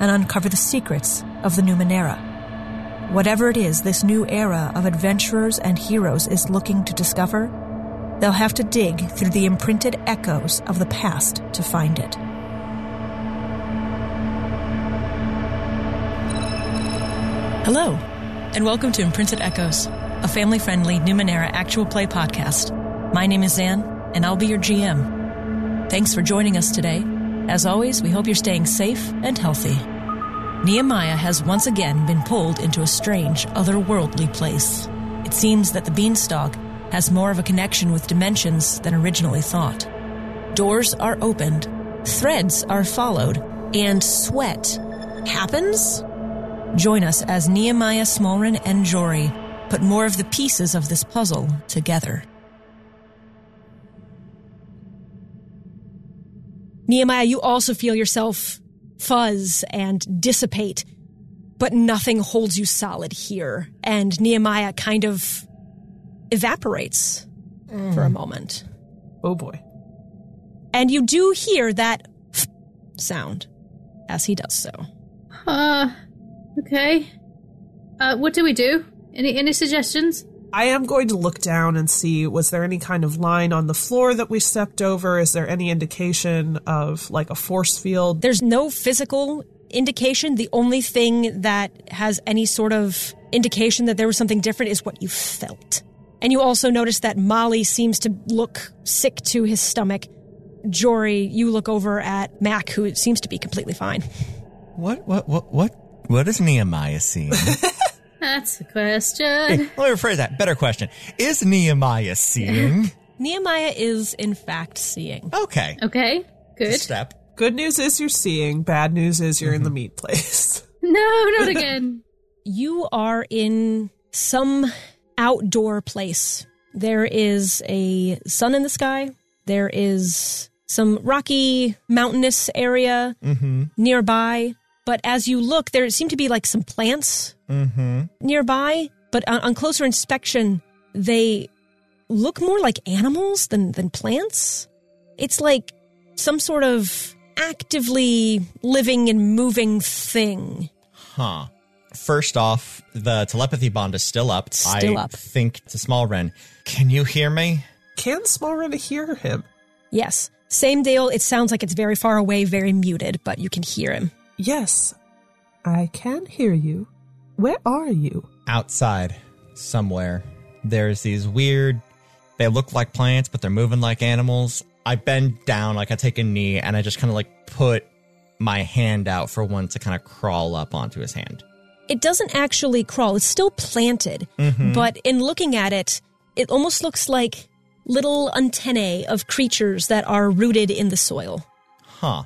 and uncover the secrets of the Numenera. Whatever it is this new era of adventurers and heroes is looking to discover, they'll have to dig through the imprinted echoes of the past to find it. Hello, and welcome to Imprinted Echoes, a family friendly Numenera actual play podcast. My name is Zan, and I'll be your GM. Thanks for joining us today. As always, we hope you're staying safe and healthy. Nehemiah has once again been pulled into a strange, otherworldly place. It seems that the beanstalk has more of a connection with dimensions than originally thought. Doors are opened, threads are followed, and sweat happens? Join us as Nehemiah Smallren and Jory put more of the pieces of this puzzle together. Nehemiah, you also feel yourself fuzz and dissipate, but nothing holds you solid here. And Nehemiah kind of evaporates for a moment. Oh boy. And you do hear that sound as he does so. Uh, okay. Uh, what do we do? Any any suggestions? I am going to look down and see was there any kind of line on the floor that we stepped over? Is there any indication of like a force field? There's no physical indication. The only thing that has any sort of indication that there was something different is what you felt. And you also notice that Molly seems to look sick to his stomach. Jory, you look over at Mac, who seems to be completely fine. What, what, what, what, what is Nehemiah seeing? That's a question. Hey, let me rephrase that. Better question. Is Nehemiah seeing? Nehemiah is, in fact, seeing. Okay. Okay, good. Step. Good news is you're seeing. Bad news is you're in the mm-hmm. meat place. No, not again. You are in some outdoor place. There is a sun in the sky. There is some rocky, mountainous area mm-hmm. nearby. But as you look, there seem to be like some plants Mm-hmm. nearby. But on, on closer inspection, they look more like animals than, than plants. It's like some sort of actively living and moving thing. Huh. First off, the telepathy bond is still up. Still I up. think to Small Ren, can you hear me? Can Smallren hear him? Yes, same deal. It sounds like it's very far away, very muted, but you can hear him. Yes, I can hear you. Where are you? Outside, somewhere. There's these weird, they look like plants, but they're moving like animals. I bend down, like I take a knee, and I just kind of like put my hand out for one to kind of crawl up onto his hand. It doesn't actually crawl, it's still planted, mm-hmm. but in looking at it, it almost looks like little antennae of creatures that are rooted in the soil. Huh.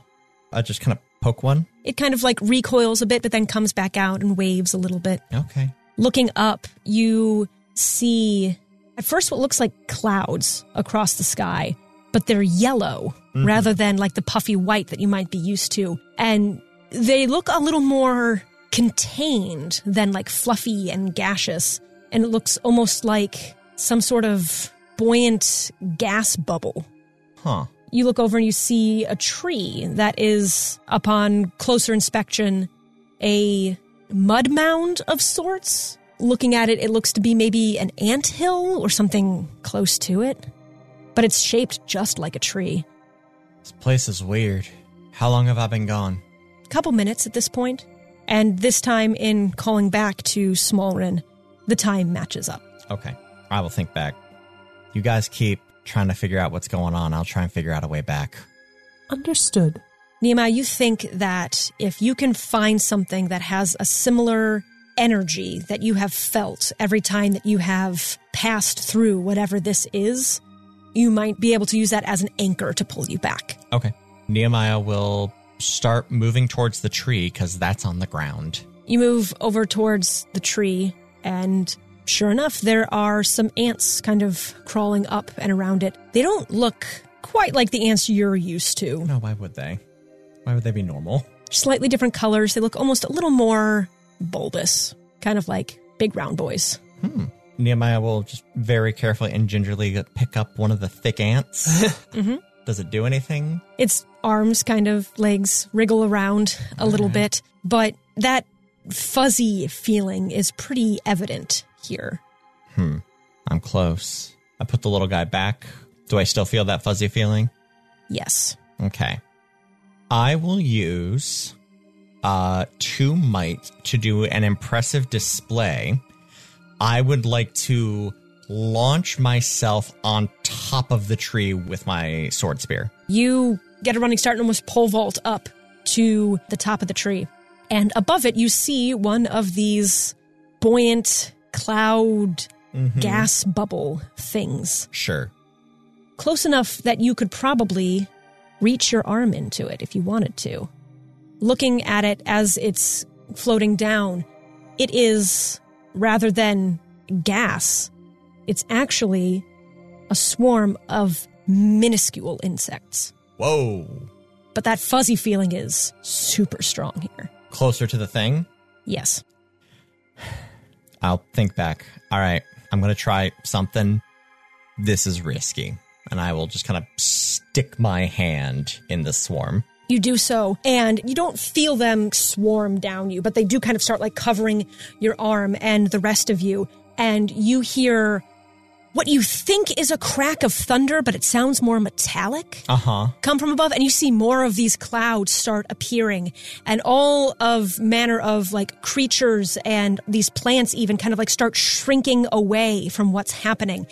I just kind of poke one. It kind of like recoils a bit, but then comes back out and waves a little bit. Okay. Looking up, you see at first what looks like clouds across the sky, but they're yellow mm-hmm. rather than like the puffy white that you might be used to. And they look a little more contained than like fluffy and gaseous. And it looks almost like some sort of buoyant gas bubble. Huh. You look over and you see a tree that is, upon closer inspection, a mud mound of sorts. Looking at it, it looks to be maybe an ant hill or something close to it. But it's shaped just like a tree. This place is weird. How long have I been gone? A couple minutes at this point, and this time in calling back to Smallren, the time matches up. Okay. I will think back. You guys keep trying to figure out what's going on. I'll try and figure out a way back. Understood. Nehemiah, you think that if you can find something that has a similar energy that you have felt every time that you have passed through whatever this is, you might be able to use that as an anchor to pull you back. Okay. Nehemiah will start moving towards the tree because that's on the ground. You move over towards the tree, and sure enough, there are some ants kind of crawling up and around it. They don't look quite like the ants you're used to. No, why would they? Why would they be normal? Slightly different colors. They look almost a little more bulbous, kind of like big round boys. Nehemiah will just very carefully and gingerly pick up one of the thick ants. Mhm. Does it do anything? Its arms, kind of legs, wriggle around a little bit, but that fuzzy feeling is pretty evident here. Hmm. I'm close. I put the little guy back. Do I still feel that fuzzy feeling? Yes. Okay. I will use uh two might to do an impressive display. I would like to launch myself on top of the tree with my sword spear. You get a running start and almost pole vault up to the top of the tree. And above it, you see one of these buoyant cloud mm-hmm. gas bubble things. Sure. Close enough that you could probably reach your arm into it if you wanted to. Looking at it as it's floating down, it is, rather than gas, it's actually a swarm of minuscule insects. Whoa. But that fuzzy feeling is super strong here. Closer to the thing. Yes. I'll think back. All right, I'm going to try something. This is risky. And I will just kind of stick my hand in the swarm. You do so, and you don't feel them swarm down you, but they do kind of start like covering your arm and the rest of you. And you hear what you think is a crack of thunder, but it sounds more metallic. Uh huh. come from above and you see more of these clouds start appearing and all of manner of like creatures and these plants even kind of like start shrinking away from what's happening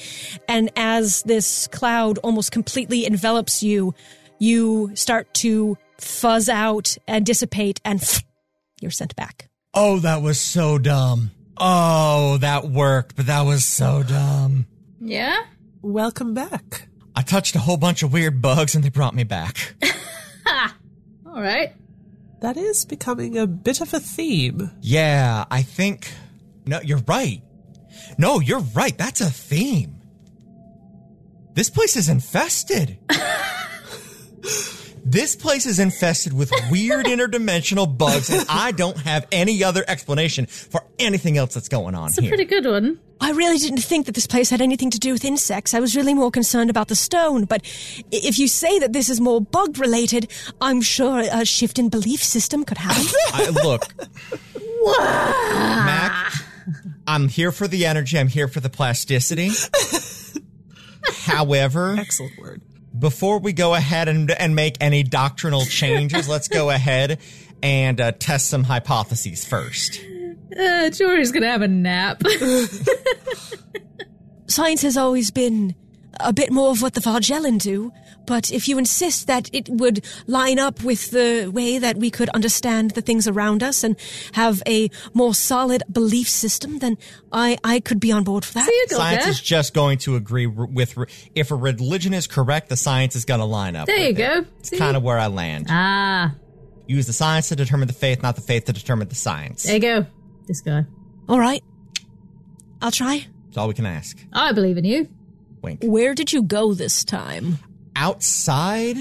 and as this cloud almost completely envelops you you start to fuzz out and dissipate and you're sent back Oh, that was so dumb. Oh, that worked, but that was so dumb. Yeah? Welcome back. I touched a whole bunch of weird bugs and they brought me back. All right. That is becoming a bit of a theme. yeah, I think. No, you're right. No, you're right. That's a theme. This place is infested. this place is infested with weird interdimensional bugs, and I don't have any other explanation for anything else that's going on here. It's a here. pretty good one. I really didn't think that this place had anything to do with insects. I was really more concerned about the stone. But if you say that this is more bug related, I'm sure a shift in belief system could happen. I, look, Mac, I'm here for the energy. I'm here for the plasticity. However, Excellent word. before we go ahead and, and make any doctrinal changes, let's go ahead and uh, test some hypotheses first. Uh, Jory's gonna have a nap. Science has always been a bit more of what the Varjellen do, but if you insist that it would line up with the way that we could understand the things around us and have a more solid belief system, then I, I could be on board for that. See Science Gav. is just going to agree with if a religion is correct, the science is going to line up. There with you it. go. It's kind of where I land. Ah, Use the science to determine the faith, not the faith to determine the science. there you go. This guy. All right. I'll try. That's all we can ask. I believe in you. Wink. Where did you go this time? Outside,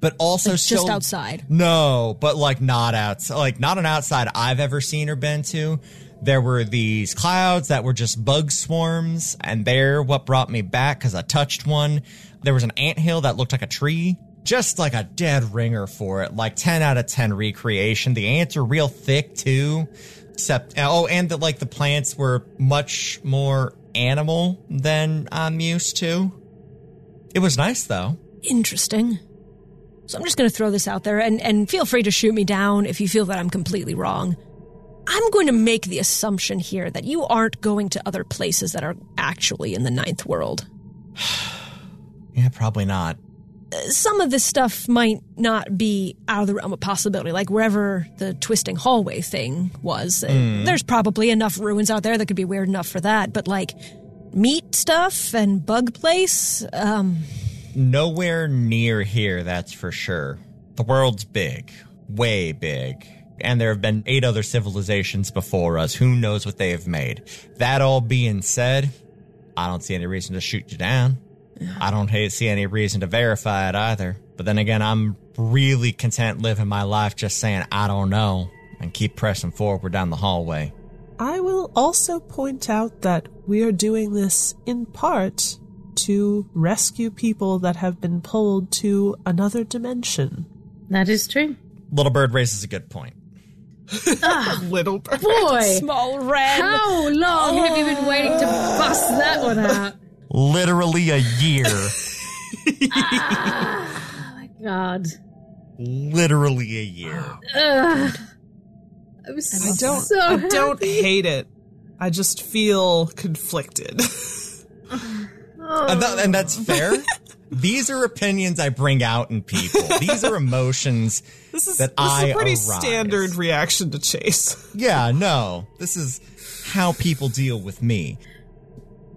but also Like, still just outside. No, but like not outside, like not an outside I've ever seen or been to. There were these clouds that were just bug swarms, and they're what brought me back because I touched one. There was an anthill that looked like a tree, just like a dead ringer for it. Like 10 out of 10 recreation. The ants are real thick too. Except, uh, oh, and that like the plants were much more animal than I'm used to. It was nice though. Interesting. So I'm just going to throw this out there and, and feel free to shoot me down if you feel that I'm completely wrong. I'm going to make the assumption here that you aren't going to other places that are actually in the ninth world. Yeah, probably not. Some of this stuff might not be out of the realm of possibility, like wherever the twisting hallway thing was. uh, There's probably enough ruins out there that could be weird enough for that, but like meat stuff and bug place, um, Nowhere near here, that's for sure. The world's big. way big. And there have been eight other civilizations before us. Who knows what they have made? That all being said, I don't see any reason to shoot you down. I don't ha- see any reason to verify it either. But then again, I'm really content living my life just saying, I don't know, and keep pressing forward down the hallway. I will also point out that we are doing this in part to rescue people that have been pulled to another dimension. That is true. Little Bird raises a good point. Ah, Little bird. Boy, Small red. how long have you been waiting to bust that one out? Literally a year. Oh my god. Literally a year. Ugh. I'm I don't so I don't happy. hate it. I just feel conflicted. Oh. And, that- and that's fair. These are opinions I bring out in people. These are emotions This is, that this is I a pretty arise. standard reaction to Chase. Yeah, no. This is how people deal with me.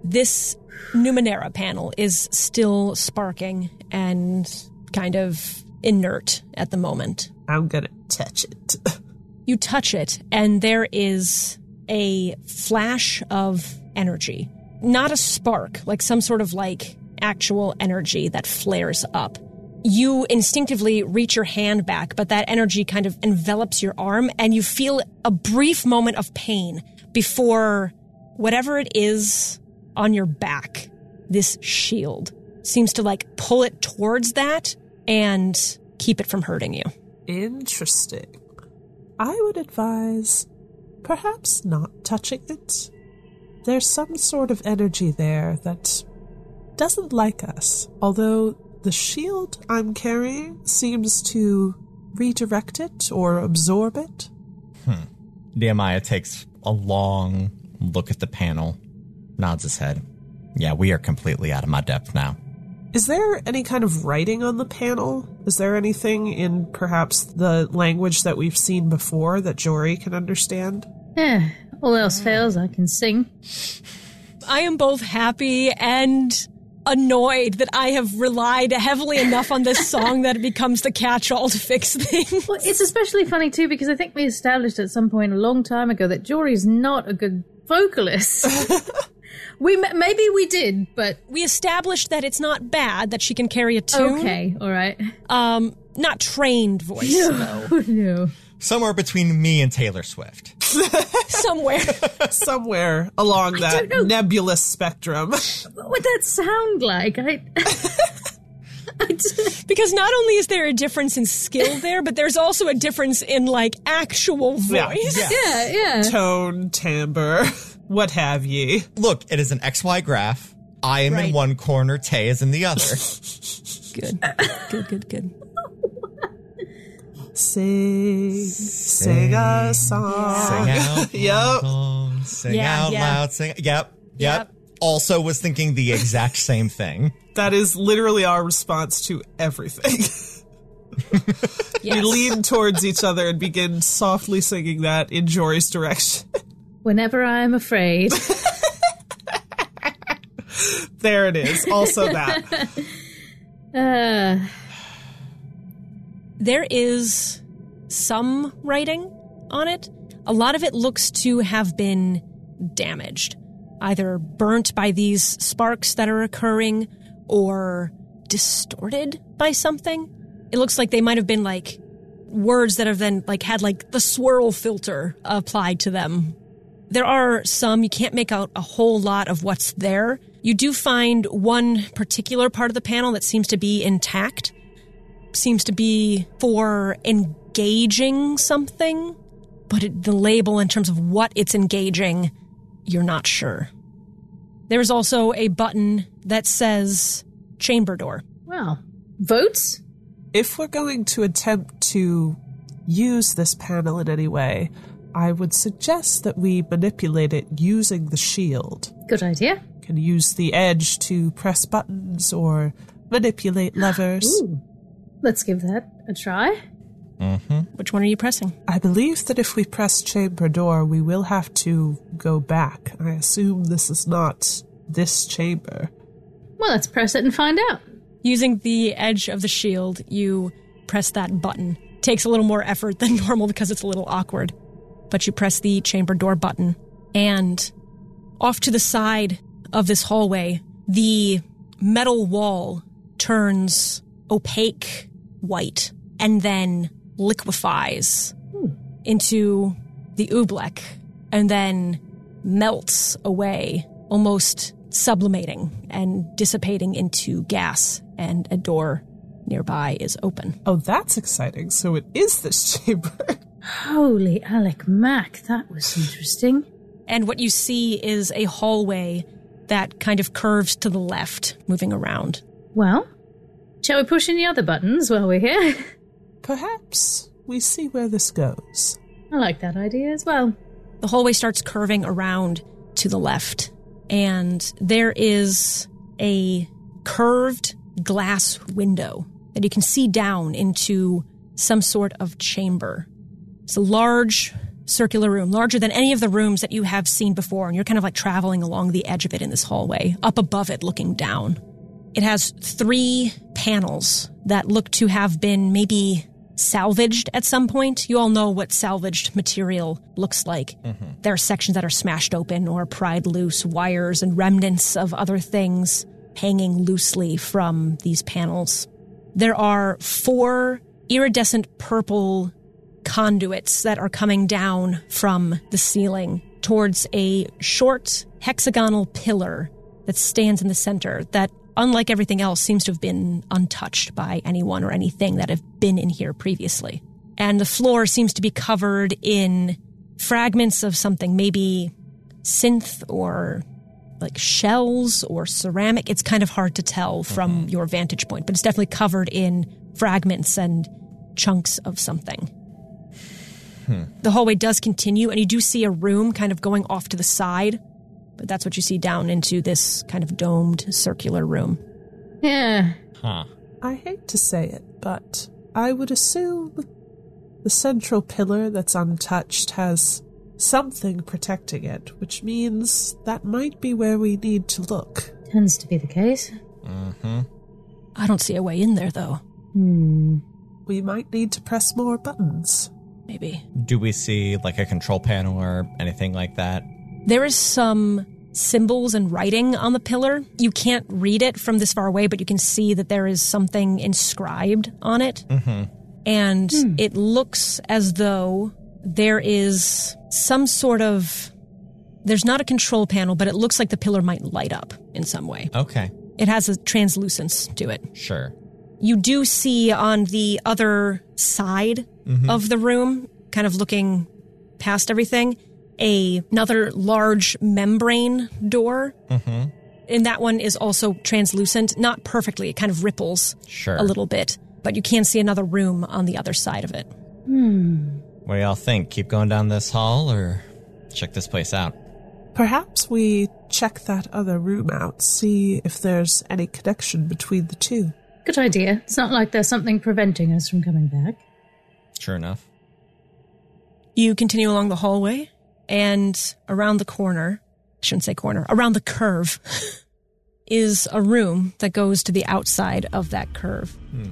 This Numenera panel is still sparking and kind of inert at the moment. I'm gonna touch it. You touch it, and there is a flash of energy. Not a spark, like some sort of like actual energy that flares up. You instinctively reach your hand back, but that energy kind of envelops your arm, and you feel a brief moment of pain before whatever it is on your back, this shield, seems to like pull it towards that and keep it from hurting you. Interesting. I would advise perhaps not touching it. There's some sort of energy there that doesn't like us, although the shield I'm carrying seems to redirect it or absorb it. Hmm. Nehemiah takes a long look at the panel, nods his head. Yeah, we are completely out of my depth now. Is there any kind of writing on the panel? Is there anything in perhaps the language that we've seen before that Jory can understand? Yeah, all else fails, I can sing. I am both happy and annoyed that I have relied heavily enough on this song that it becomes the catch-all to fix things. Well, it's especially funny too because I think we established at some point a long time ago that Jory's not a good vocalist. we maybe we did, but We established that it's not bad that she can carry a tune. okay, all right. Um, not trained voice though. Oh no. Somewhere between me and Taylor Swift. Somewhere. Somewhere along that nebulous spectrum. What would that sound like? I. I d- because not only is there a difference in skill there, but there's also a difference in like actual voice. Yeah. yeah, yeah. Tone, timbre, what have ye. Look, it is an XY graph. I am in one corner, Tay is in the other. Good. Good, good, good. Sing, sing a song. Sing out Yep. loud, sing Yeah, out yeah. loud, sing. Yep, yep. Yep. Also was thinking the exact same thing. That is literally our response to everything. Yes. we lean towards each other and begin softly singing that in Jory's direction. Whenever I am afraid. there it is. Also that. Uh, There is some writing on it. A lot of it looks to have been damaged, either burnt by these sparks that are occurring or distorted by something. It looks like they might have been like words that have then like had like the swirl filter applied to them. There are some, you can't make out a whole lot of what's there. You do find one particular part of the panel that seems to be intact seems to be for engaging something, but it, the label in terms of what it's engaging, you're not sure. There's also a button that says chamber door. well, votes? if we're going to attempt to use this panel in any way, I would suggest that we manipulate it using the shield. Good idea. Can use the edge to press buttons or manipulate levers. Ooh. Let's give that a try. Mm-hmm. Which one are you pressing? I believe that if we press chamber door, we will have to go back. I assume this is not this chamber. Well, let's press it and find out. Using the edge of the shield, you press that button, takes a little more effort than normal because it's a little awkward. But you press the chamber door button, and off to the side of this hallway, the metal wall turns opaque white and then liquefies into the oobleck and then melts away, almost sublimating and dissipating into gas, and a door nearby is open. Oh, that's exciting. So it is this chamber. Holy Alec Mac, that was interesting. And what you see is a hallway that kind of curves to the left, moving around. Well, shall we push any other buttons while we're here? Perhaps we see where this goes. I like that idea as well. The hallway starts curving around to the left, and there is a curved glass window that you can see down into some sort of chamber. It's a large circular room, larger than any of the rooms that you have seen before, and you're kind of like traveling along the edge of it in this hallway, up above it, looking down. It has three panels that look to have been maybe salvaged at some point. You all know what salvaged material looks like. Mm-hmm. There are sections that are smashed open or pried loose, wires and remnants of other things hanging loosely from these panels. There are four iridescent purple conduits that are coming down from the ceiling towards a short hexagonal pillar that stands in the center that unlike everything else seems to have been untouched by anyone or anything that have been in here previously. And the floor seems to be covered in fragments of something maybe synth or like shells or ceramic. It's kind of hard to tell from mm-hmm. your vantage point but it's definitely covered in fragments and chunks of something the hallway does continue, and you do see a room kind of going off to the side, but that's what you see down into this kind of domed circular room. Yeah. Huh. I hate to say it, but I would assume the central pillar that's untouched has something protecting it, which means that might be where we need to look. Tends to be the case. Mm-hmm. I don't see a way in there, though. Hmm. We might need to press more buttons. Maybe. Do we see like a control panel or anything like that? There is some symbols and writing on the pillar. You can't read it from this far away, but you can see that there is something inscribed on it. Mm-hmm. And it looks as though there is some sort of. There's not a control panel, but it looks like the pillar might light up in some way. Okay. It has a translucence to it. Sure. You do see on the other side of the room, kind of looking past everything, a, another large membrane door. Mm-hmm. And that one is also translucent, not perfectly. It kind of ripples Sure. a little bit, but you can see another room on the other side of it. What do y'all think? Keep going down this hall or check this place out? Perhaps we check that other room out, see if there's any connection between the two. Good idea. It's not like there's something preventing us from coming back. Sure enough. You continue along the hallway, and around the corner, I shouldn't say corner, around the curve, is a room that goes to the outside of that curve. Hmm.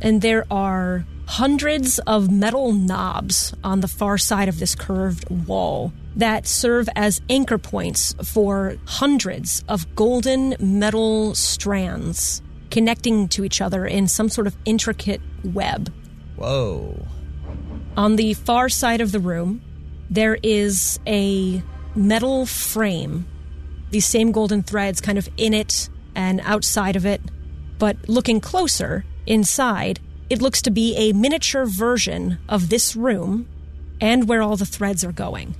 And there are hundreds of metal knobs on the far side of this curved wall that serve as anchor points for hundreds of golden metal strands connecting to each other in some sort of intricate web. Whoa. On the far side of the room, there is a metal frame. These same golden threads kind of in it and outside of it. But looking closer, inside, it looks to be a miniature version of this room and where all the threads are going.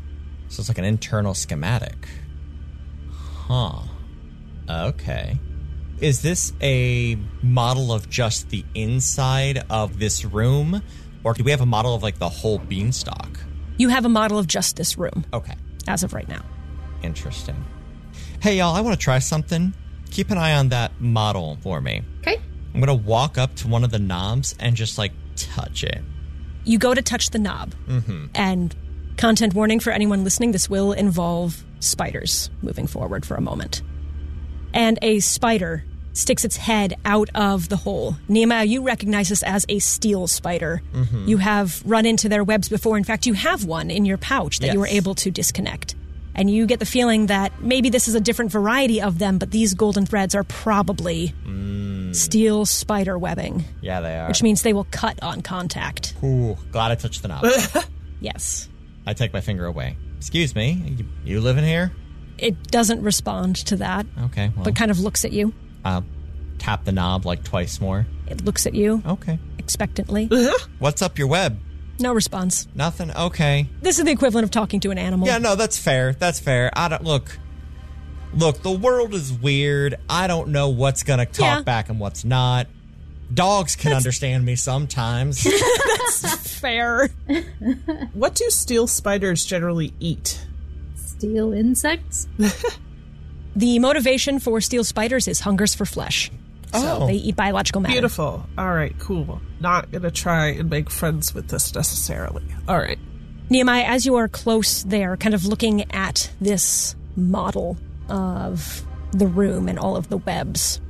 So it's like an internal schematic. Huh. Okay. Is this a model of just the inside of this room? Or do we have a model of like the whole beanstalk? You have a model of just this room Okay. as of right now. Interesting. Hey, y'all, I want to try something. Keep an eye on that model for me. Okay. I'm going to walk up to one of the knobs and just like touch it. You go to touch the knob, Mm-hmm. and content warning for anyone listening this will involve spiders moving forward for a moment. And a spider sticks its head out of the hole. Nehemiah, you recognize this as a steel spider. Mm-hmm. You have run into their webs before. In fact, you have one in your pouch that you were able to disconnect. And you get the feeling that maybe this is a different variety of them, but these golden threads are probably mm. steel spider webbing, Yeah, they are. which means they will cut on contact. Ooh, glad I touched the knob. Yes. I take my finger away. Excuse me, you, you living here? It doesn't respond to that, Okay, well, but kind of looks at you. I'll tap the knob like twice more. It looks at you Okay. expectantly. Uh-huh. What's up your web? No response. Nothing. Okay. This is the equivalent of talking to an animal. Yeah, no, that's fair. That's fair. I don't look. Look, the world is weird. I don't know what's gonna talk Yeah. back and what's not. Dogs can understand me sometimes. Fair. What do steel spiders generally eat? Steel insects? The motivation for steel spiders is hungers for flesh. So Oh. they eat biological matter. Beautiful. All right, cool. Not gonna try and make friends with this necessarily. All right. Nehemiah, as you are close there, kind of looking at this model of the room and all of the webs,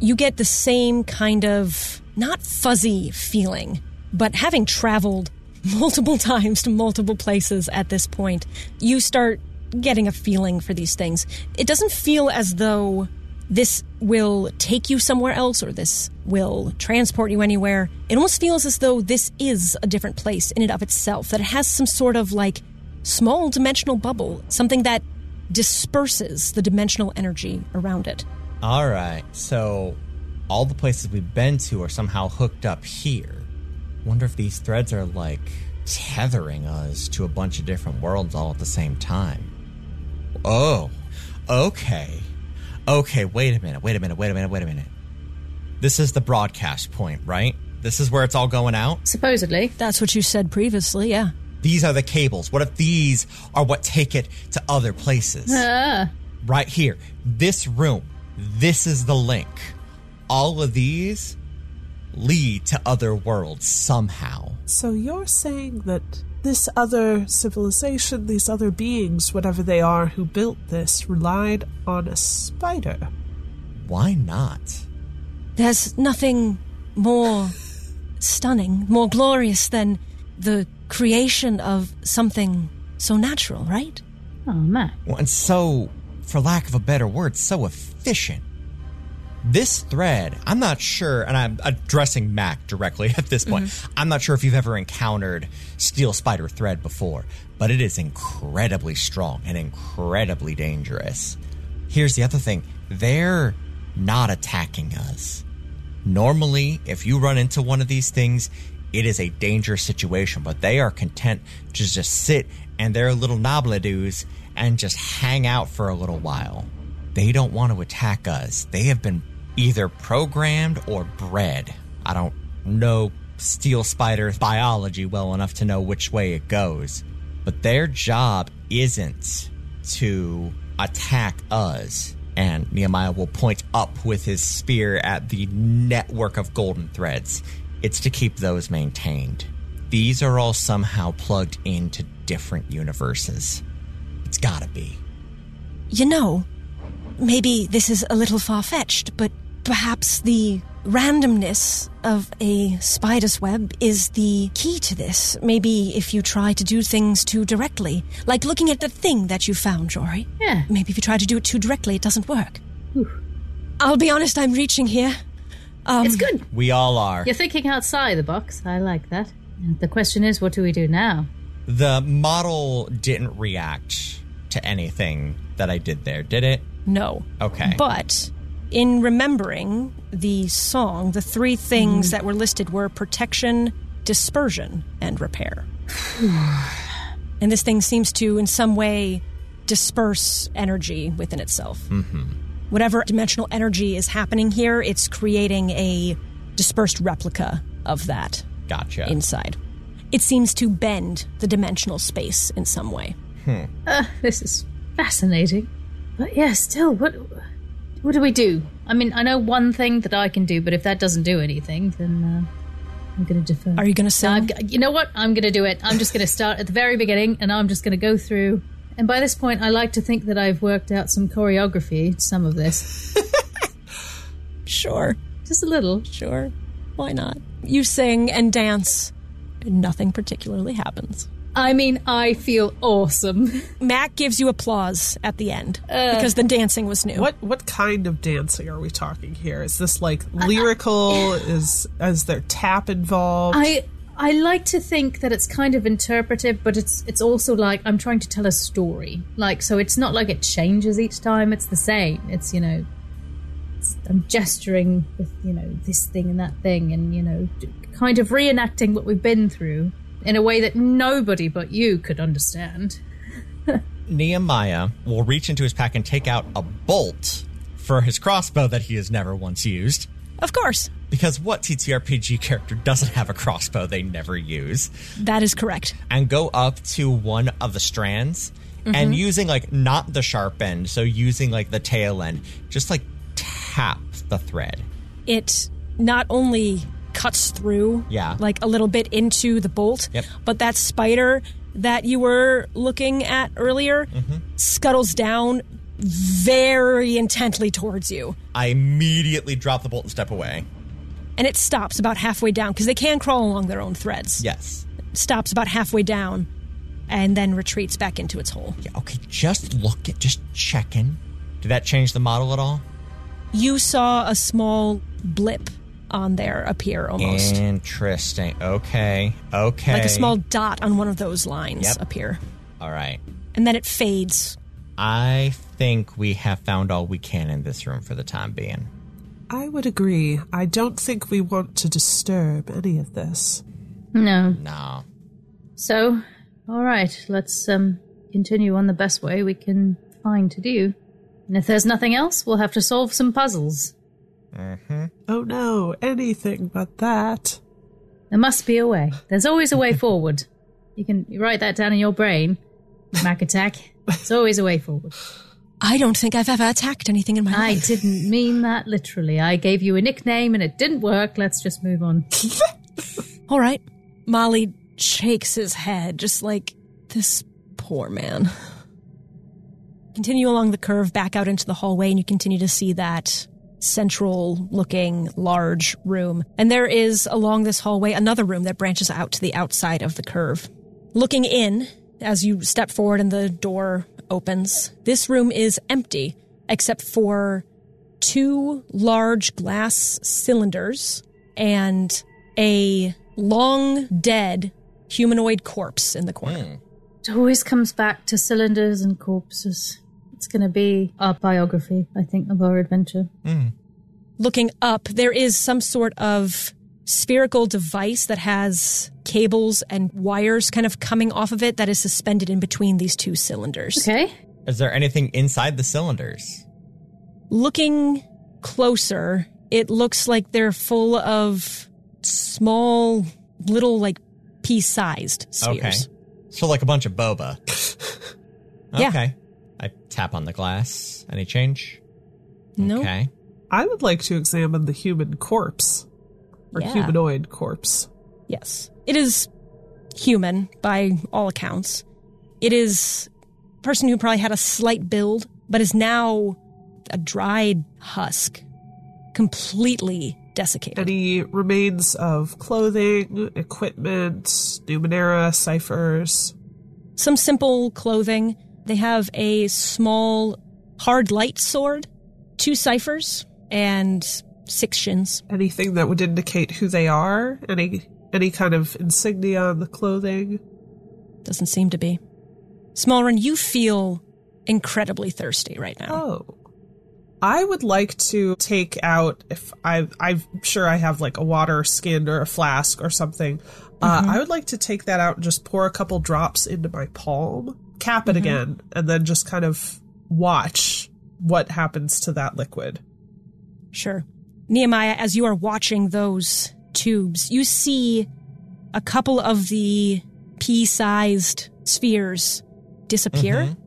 you get the same kind of not fuzzy feeling, but having traveled multiple times to multiple places at this point, you start getting a feeling for these things. It doesn't feel as though this will take you somewhere else or this will transport you anywhere. It almost feels as though this is a different place in and of itself, that it has some sort of like small dimensional bubble, something that disperses the dimensional energy around it. all right, so all the places we've been to are somehow hooked up here. Wonder if these threads are like tethering us to a bunch of different worlds all at the same time. Oh, okay. Okay, wait a minute, wait a minute, wait a minute, wait a minute. This is the broadcast point, right? This is where it's all going out? Supposedly. That's what you said previously, yeah. These are the cables. What if these are what take it to other places? Ah, right here. This room. This is the link. All of these lead to other worlds somehow. So you're saying that this other civilization, these other beings, whatever they are who built this, relied on a spider? Why not? There's nothing more stunning, more glorious than the creation of something so natural, right? oh, man. Well, and so, for lack of a better word, so efficient. This thread, I'm not sure, and I'm addressing Mac directly at this point. Mm-hmm. I'm not sure if you've ever encountered steel spider thread before, but it is incredibly strong and incredibly dangerous. Here's the other thing they're not attacking us. Normally, if you run into one of these things, it is a dangerous situation, but they are content to just sit and their little nobladoos and just hang out for a little while. They don't want to attack us. They have been either programmed or bred. I don't know steel spider biology well enough to know which way it goes, but their job isn't to attack us. And Nehemiah will point up with his spear at the network of golden threads. It's to keep those maintained. These are all somehow plugged into different universes. It's gotta be. You know, maybe this is a little far fetched, but perhaps the randomness of a spider's web is the key to this. Maybe if you try to do things too directly, like looking at the thing that you found, Jory. Yeah. Maybe if you try to do it too directly, it doesn't work. I'll be honest, I'm reaching here. Um, It's good. We all are. You're thinking outside the box. I like that. The question is, what do we do now? The model didn't react to anything that I did there, did it? No. Okay. But in remembering the song, the three things that were listed were protection, dispersion, and repair. and this thing seems to, in some way, disperse energy within itself. Mm-hmm. Whatever dimensional energy is happening here, it's creating a dispersed replica of that Gotcha. inside. It seems to bend the dimensional space in some way. Uh, this is fascinating. But yeah, still, what what do we do? I mean, I know one thing that I can do, but if that doesn't do anything, then uh, I'm going to defer. Are you going to No. I'm, you know what? I'm going to do it. I'm just going to start at the very beginning, and I'm just going to go through. And by this point, I like to think that I've worked out some choreography to some of this. Sure, Just a little. sure. Why not? You sing and dance, and nothing particularly happens. I mean, I feel awesome. Mac gives you applause at the end uh. because the dancing was new. What what kind of dancing are we talking here? Is this like lyrical? is is there tap involved? I I like to think that it's kind of interpretive, but it's it's also like I'm trying to tell a story. Like so, it's not like it changes each time. It's the same. It's you know, it's, I'm gesturing with you know this thing and that thing, and you know, kind of reenacting what we've been through in a way that nobody but you could understand. Nehemiah will reach into his pack and take out a bolt for his crossbow that he has never once used. Of course, Because what TTRPG character doesn't have a crossbow they never use? that is correct. And go up to one of the strands and mm-hmm. using like not the sharp end, so using like the tail end, just like tap the thread. It not only cuts through, Yeah. like a little bit into the bolt, Yep. but that spider that you were looking at earlier mm-hmm. scuttles down very intently towards you. I immediately drop the bolt and step away. And it stops about halfway down because they can crawl along their own threads. Yes. Stops about halfway down and then retreats back into its hole. Yeah, okay, just look at just checking. Did that change the model at all? You saw a small blip on there appear almost. Interesting. Okay. Okay. Like a small dot on one of those lines Yep. appear. All right. And then it fades. I think we have found all we can in this room for the time being. I would agree. I don't think we want to disturb any of this. No. No. So, all right, let's um continue on the best way we can find to do. And if there's nothing else, we'll have to solve some puzzles. Mm-hmm. Oh no, anything but that. There must be a way. There's always a way forward. You can write that down in your brain. Mac attack. There's always a way forward. I don't think I've ever attacked anything in my I life. I didn't mean that literally. I gave you a nickname and it didn't work. Let's just move on. All right. Molly shakes his head, just like this poor man. Continue along the curve back out into the hallway, and you continue to see that central looking large room. And there is along this hallway another room that branches out to the outside of the curve. Looking in, as you step forward and the door opens, this room is empty except for two large glass cylinders and a long dead humanoid corpse in the corner. It always comes back to cylinders and corpses. It's going to be a biography, I think, of our adventure. Hmm. Looking up, there is some sort of spherical device that has cables and wires kind of coming off of it that is suspended in between these two cylinders. Okay. Is there anything inside the cylinders? Looking closer, it looks like they're full of small, little, like pea sized spheres. Okay. So like a bunch of boba. Yeah. Okay. I tap on the glass. Any change? No. Okay. I would like to examine the human corpse. Or Yeah. humanoid corpse. Yes. It is human by all accounts. It is a person who probably had a slight build, but is now a dried husk, completely desiccated. Any remains of clothing, equipment, Numenera, ciphers. Some simple clothing. They have a small hard light sword, two ciphers, and six shins. Anything that would indicate who they are? Any any kind of insignia on the clothing? Doesn't seem to be. Smallren, you feel incredibly thirsty right now. Oh. I would like to take out if I I'm sure I have like a water skin or a flask or something. Uh, I would like to take that out and just pour a couple drops into my palm, cap it mm-hmm. again, and then just kind of watch what happens to that liquid. Sure. Nehemiah, as you are watching those tubes, you see a couple of the pea sized spheres disappear. Mm-hmm.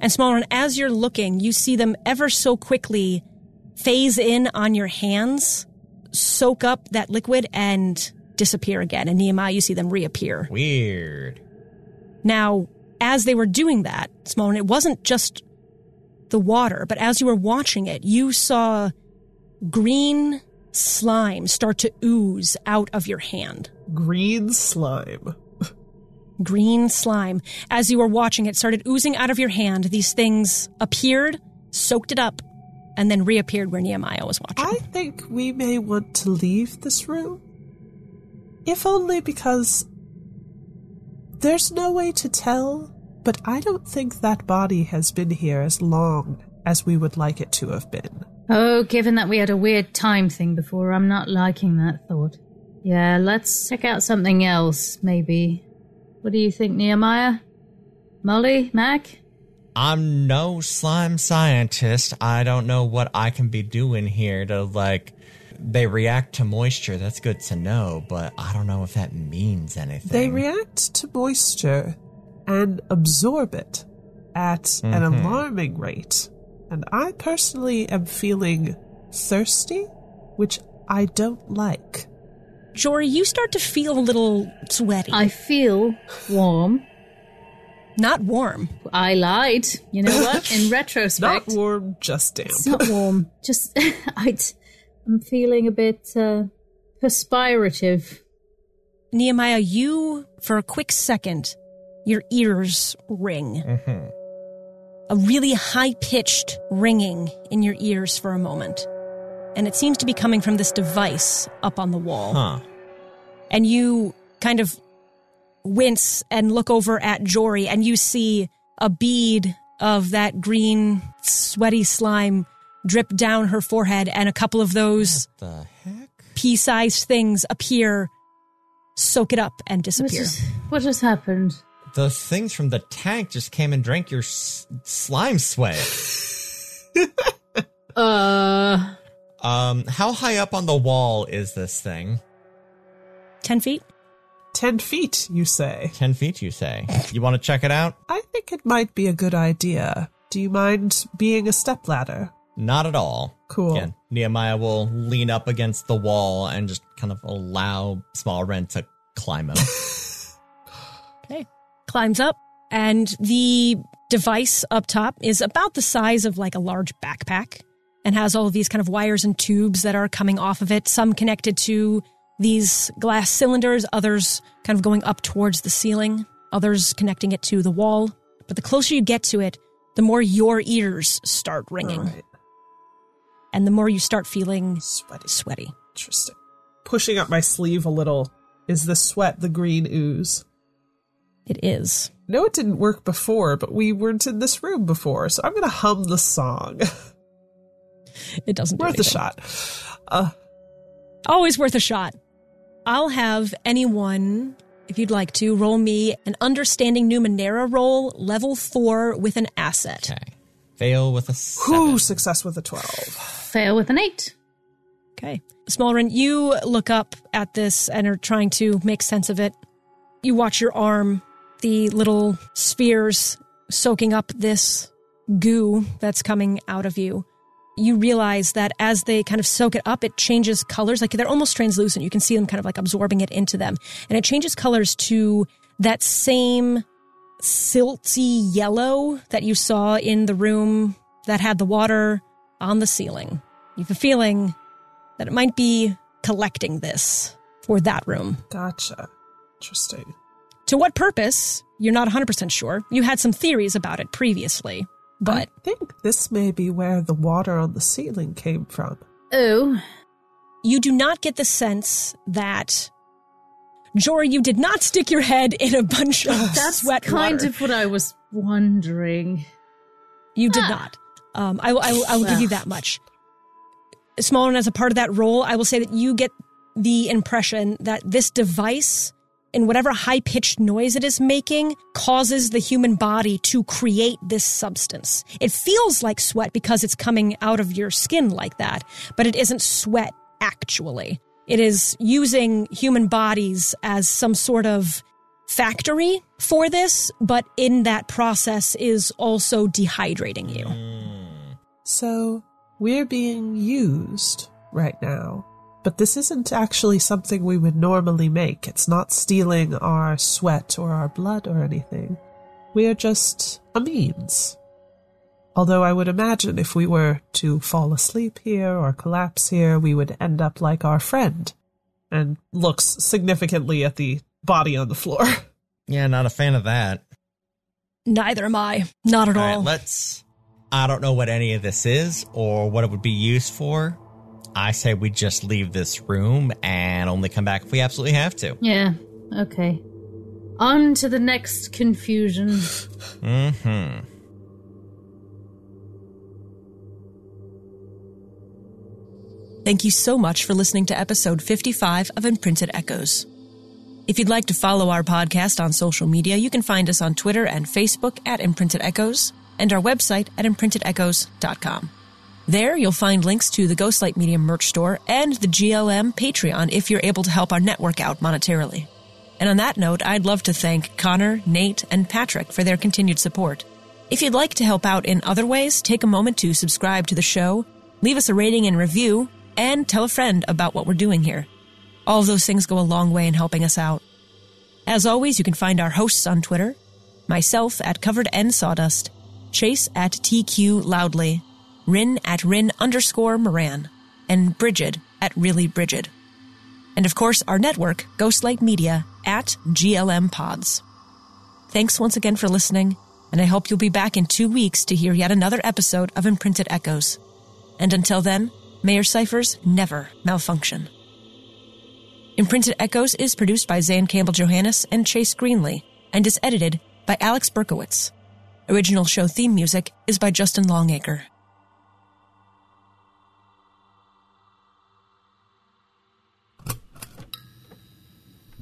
And smaller, and as you're looking, you see them ever so quickly phase in on your hands, soak up that liquid, and disappear again. And Nehemiah, you see them reappear. Weird. Now, as they were doing that, Smallren, it wasn't just the water, but as you were watching it, you saw green slime start to ooze out of your hand. Green slime. Green slime. As you were watching it started oozing out of your hand, these things appeared, soaked it up, and then reappeared where Nehemiah was watching. I think we may want to leave this room. If only because there's no way to tell, but I don't think that body has been here as long as we would like it to have been. Oh, given that we had a weird time thing before, I'm not liking that thought. Yeah, let's check out something else, maybe. What do you think, Nehemiah? Molly? Mac? I'm no slime scientist. I don't know what I can be doing here to like they react to moisture. That's good to know, but I don't know if that means anything. They react to moisture and absorb it at an Mhm. alarming rate. And I personally am feeling thirsty, which I don't like. Jory, you start to feel a little sweaty. I feel warm. Not warm. I lied. You know what? In retrospect, Not retrospect, warm, just damp. it's not warm. Just, I, I'm feeling a bit uh, perspirative. Nehemiah, you, for a quick second, your ears ring. Mhm. A really high pitched ringing in your ears for a moment. And it seems to be coming from this device up on the wall. Huh. And you kind of wince and look over at Jory, and you see a bead of that green, sweaty slime drip down her forehead, and a couple of those pea sized things appear, soak it up, and What disappear. just, what just happened? The things from the tank just came and drank your s- slime sweat. Uh, um, how high up on the wall is this thing? 10 feet? Ten feet, you say? Ten feet, you say? You want to check it out? I think it might be a good idea. Do you mind being a stepladder? Not at all. Cool. Again, Nehemiah will lean up against the wall and just kind of allow Smallren to climb him. Okay. Climbs up, and the device up top is about the size of like a large backpack and has all of these kind of wires and tubes that are coming off of it, some connected to these glass cylinders, others kind of going up towards the ceiling, others connecting it to the wall. But the closer you get to it, the more your ears start ringing, right. and the more you start feeling Sweaty. sweaty. Interesting. Pushing up my sleeve a little. Is the sweat the green ooze? It is. No, it didn't work before, but we weren't in this room before, so I'm gonna hum the song. It doesn't do Worth a shot. Uh, Always worth a shot. I'll have anyone, if you'd like to, roll me an understanding Numenera roll, level four with an asset. okay. Fail with a whew, seven. success with a 12. fail with an eight. Okay. Smallren, you look up at this and are trying to make sense of it. You watch your arm, the little spheres soaking up this goo that's coming out of you. You realize that as they kind of soak it up, it changes colors. Like they're almost translucent. You can see them kind of like absorbing it into them. And it changes colors to that same silty yellow that you saw in the room that had the water on the ceiling. You have a feeling that it might be collecting this for that room. Gotcha. Interesting. To what purpose? You're not 100% sure. You had some theories about it previously, but I think this may be where the water on the ceiling came from. Oh, you do not get the sense that. Jory, you did not stick your head in a bunch of that's sweat kind water. of what I was wondering. You did Ah. not. Um, I, will- I, will- I will give you that much. Smallren as a part of that roll, I will say that you get the impression that this device, in whatever high pitched noise it is making, causes the human body to create this substance. It feels like sweat because it's coming out of your skin like that, but it isn't sweat actually. It is using human bodies as some sort of factory for this, but in that process is also dehydrating you. So, we're being used right now. But this isn't actually something we would normally make. It's not stealing our sweat or our blood or anything. We are just a means. Although I would imagine if we were to fall asleep here or collapse here, we would end up like our friend. And looks significantly at the body on the floor. Yeah, not a fan of that. Neither am I. Not at All all. right, let's. I don't know what any of this is or what it would be used for. I say we just leave this room and only come back if we absolutely have to. Yeah. Okay. On to the next confusion. Hmm. Thank you so much for listening to episode 55 of Imprinted Echoes. If you'd like to follow our podcast on social media, you can find us on Twitter and Facebook at Imprinted Echoes and our website at imprintedechoes.com. There, you'll find links to the Ghostlight Media merch store and the GLM Patreon if you're able to help our network out monetarily. And on that note, I'd love to thank Connor, Nate, and Patrick for their continued support. If you'd like to help out in other ways, take a moment to subscribe to the show, leave us a rating and review, and tell a friend about what we're doing here. All of those things go a long way in helping us out. As always, you can find our hosts on Twitter, myself at Covered N Sawdust, Chase at TQ Loudly, Rin at Rin underscore Moran, and Bridget at Really Bridget. And of course, our network, Ghostlight Media, at GLM Pods. Thanks once again for listening, and I hope you'll be back in two weeks to hear yet another episode of Imprinted Echoes. And until then, may your ciphers never malfunction. Imprinted Echoes is produced by Zan Campbell Johannes and Chase Greenley and is edited by Alex Berkowitz. Original show theme music is by Justin Longacre.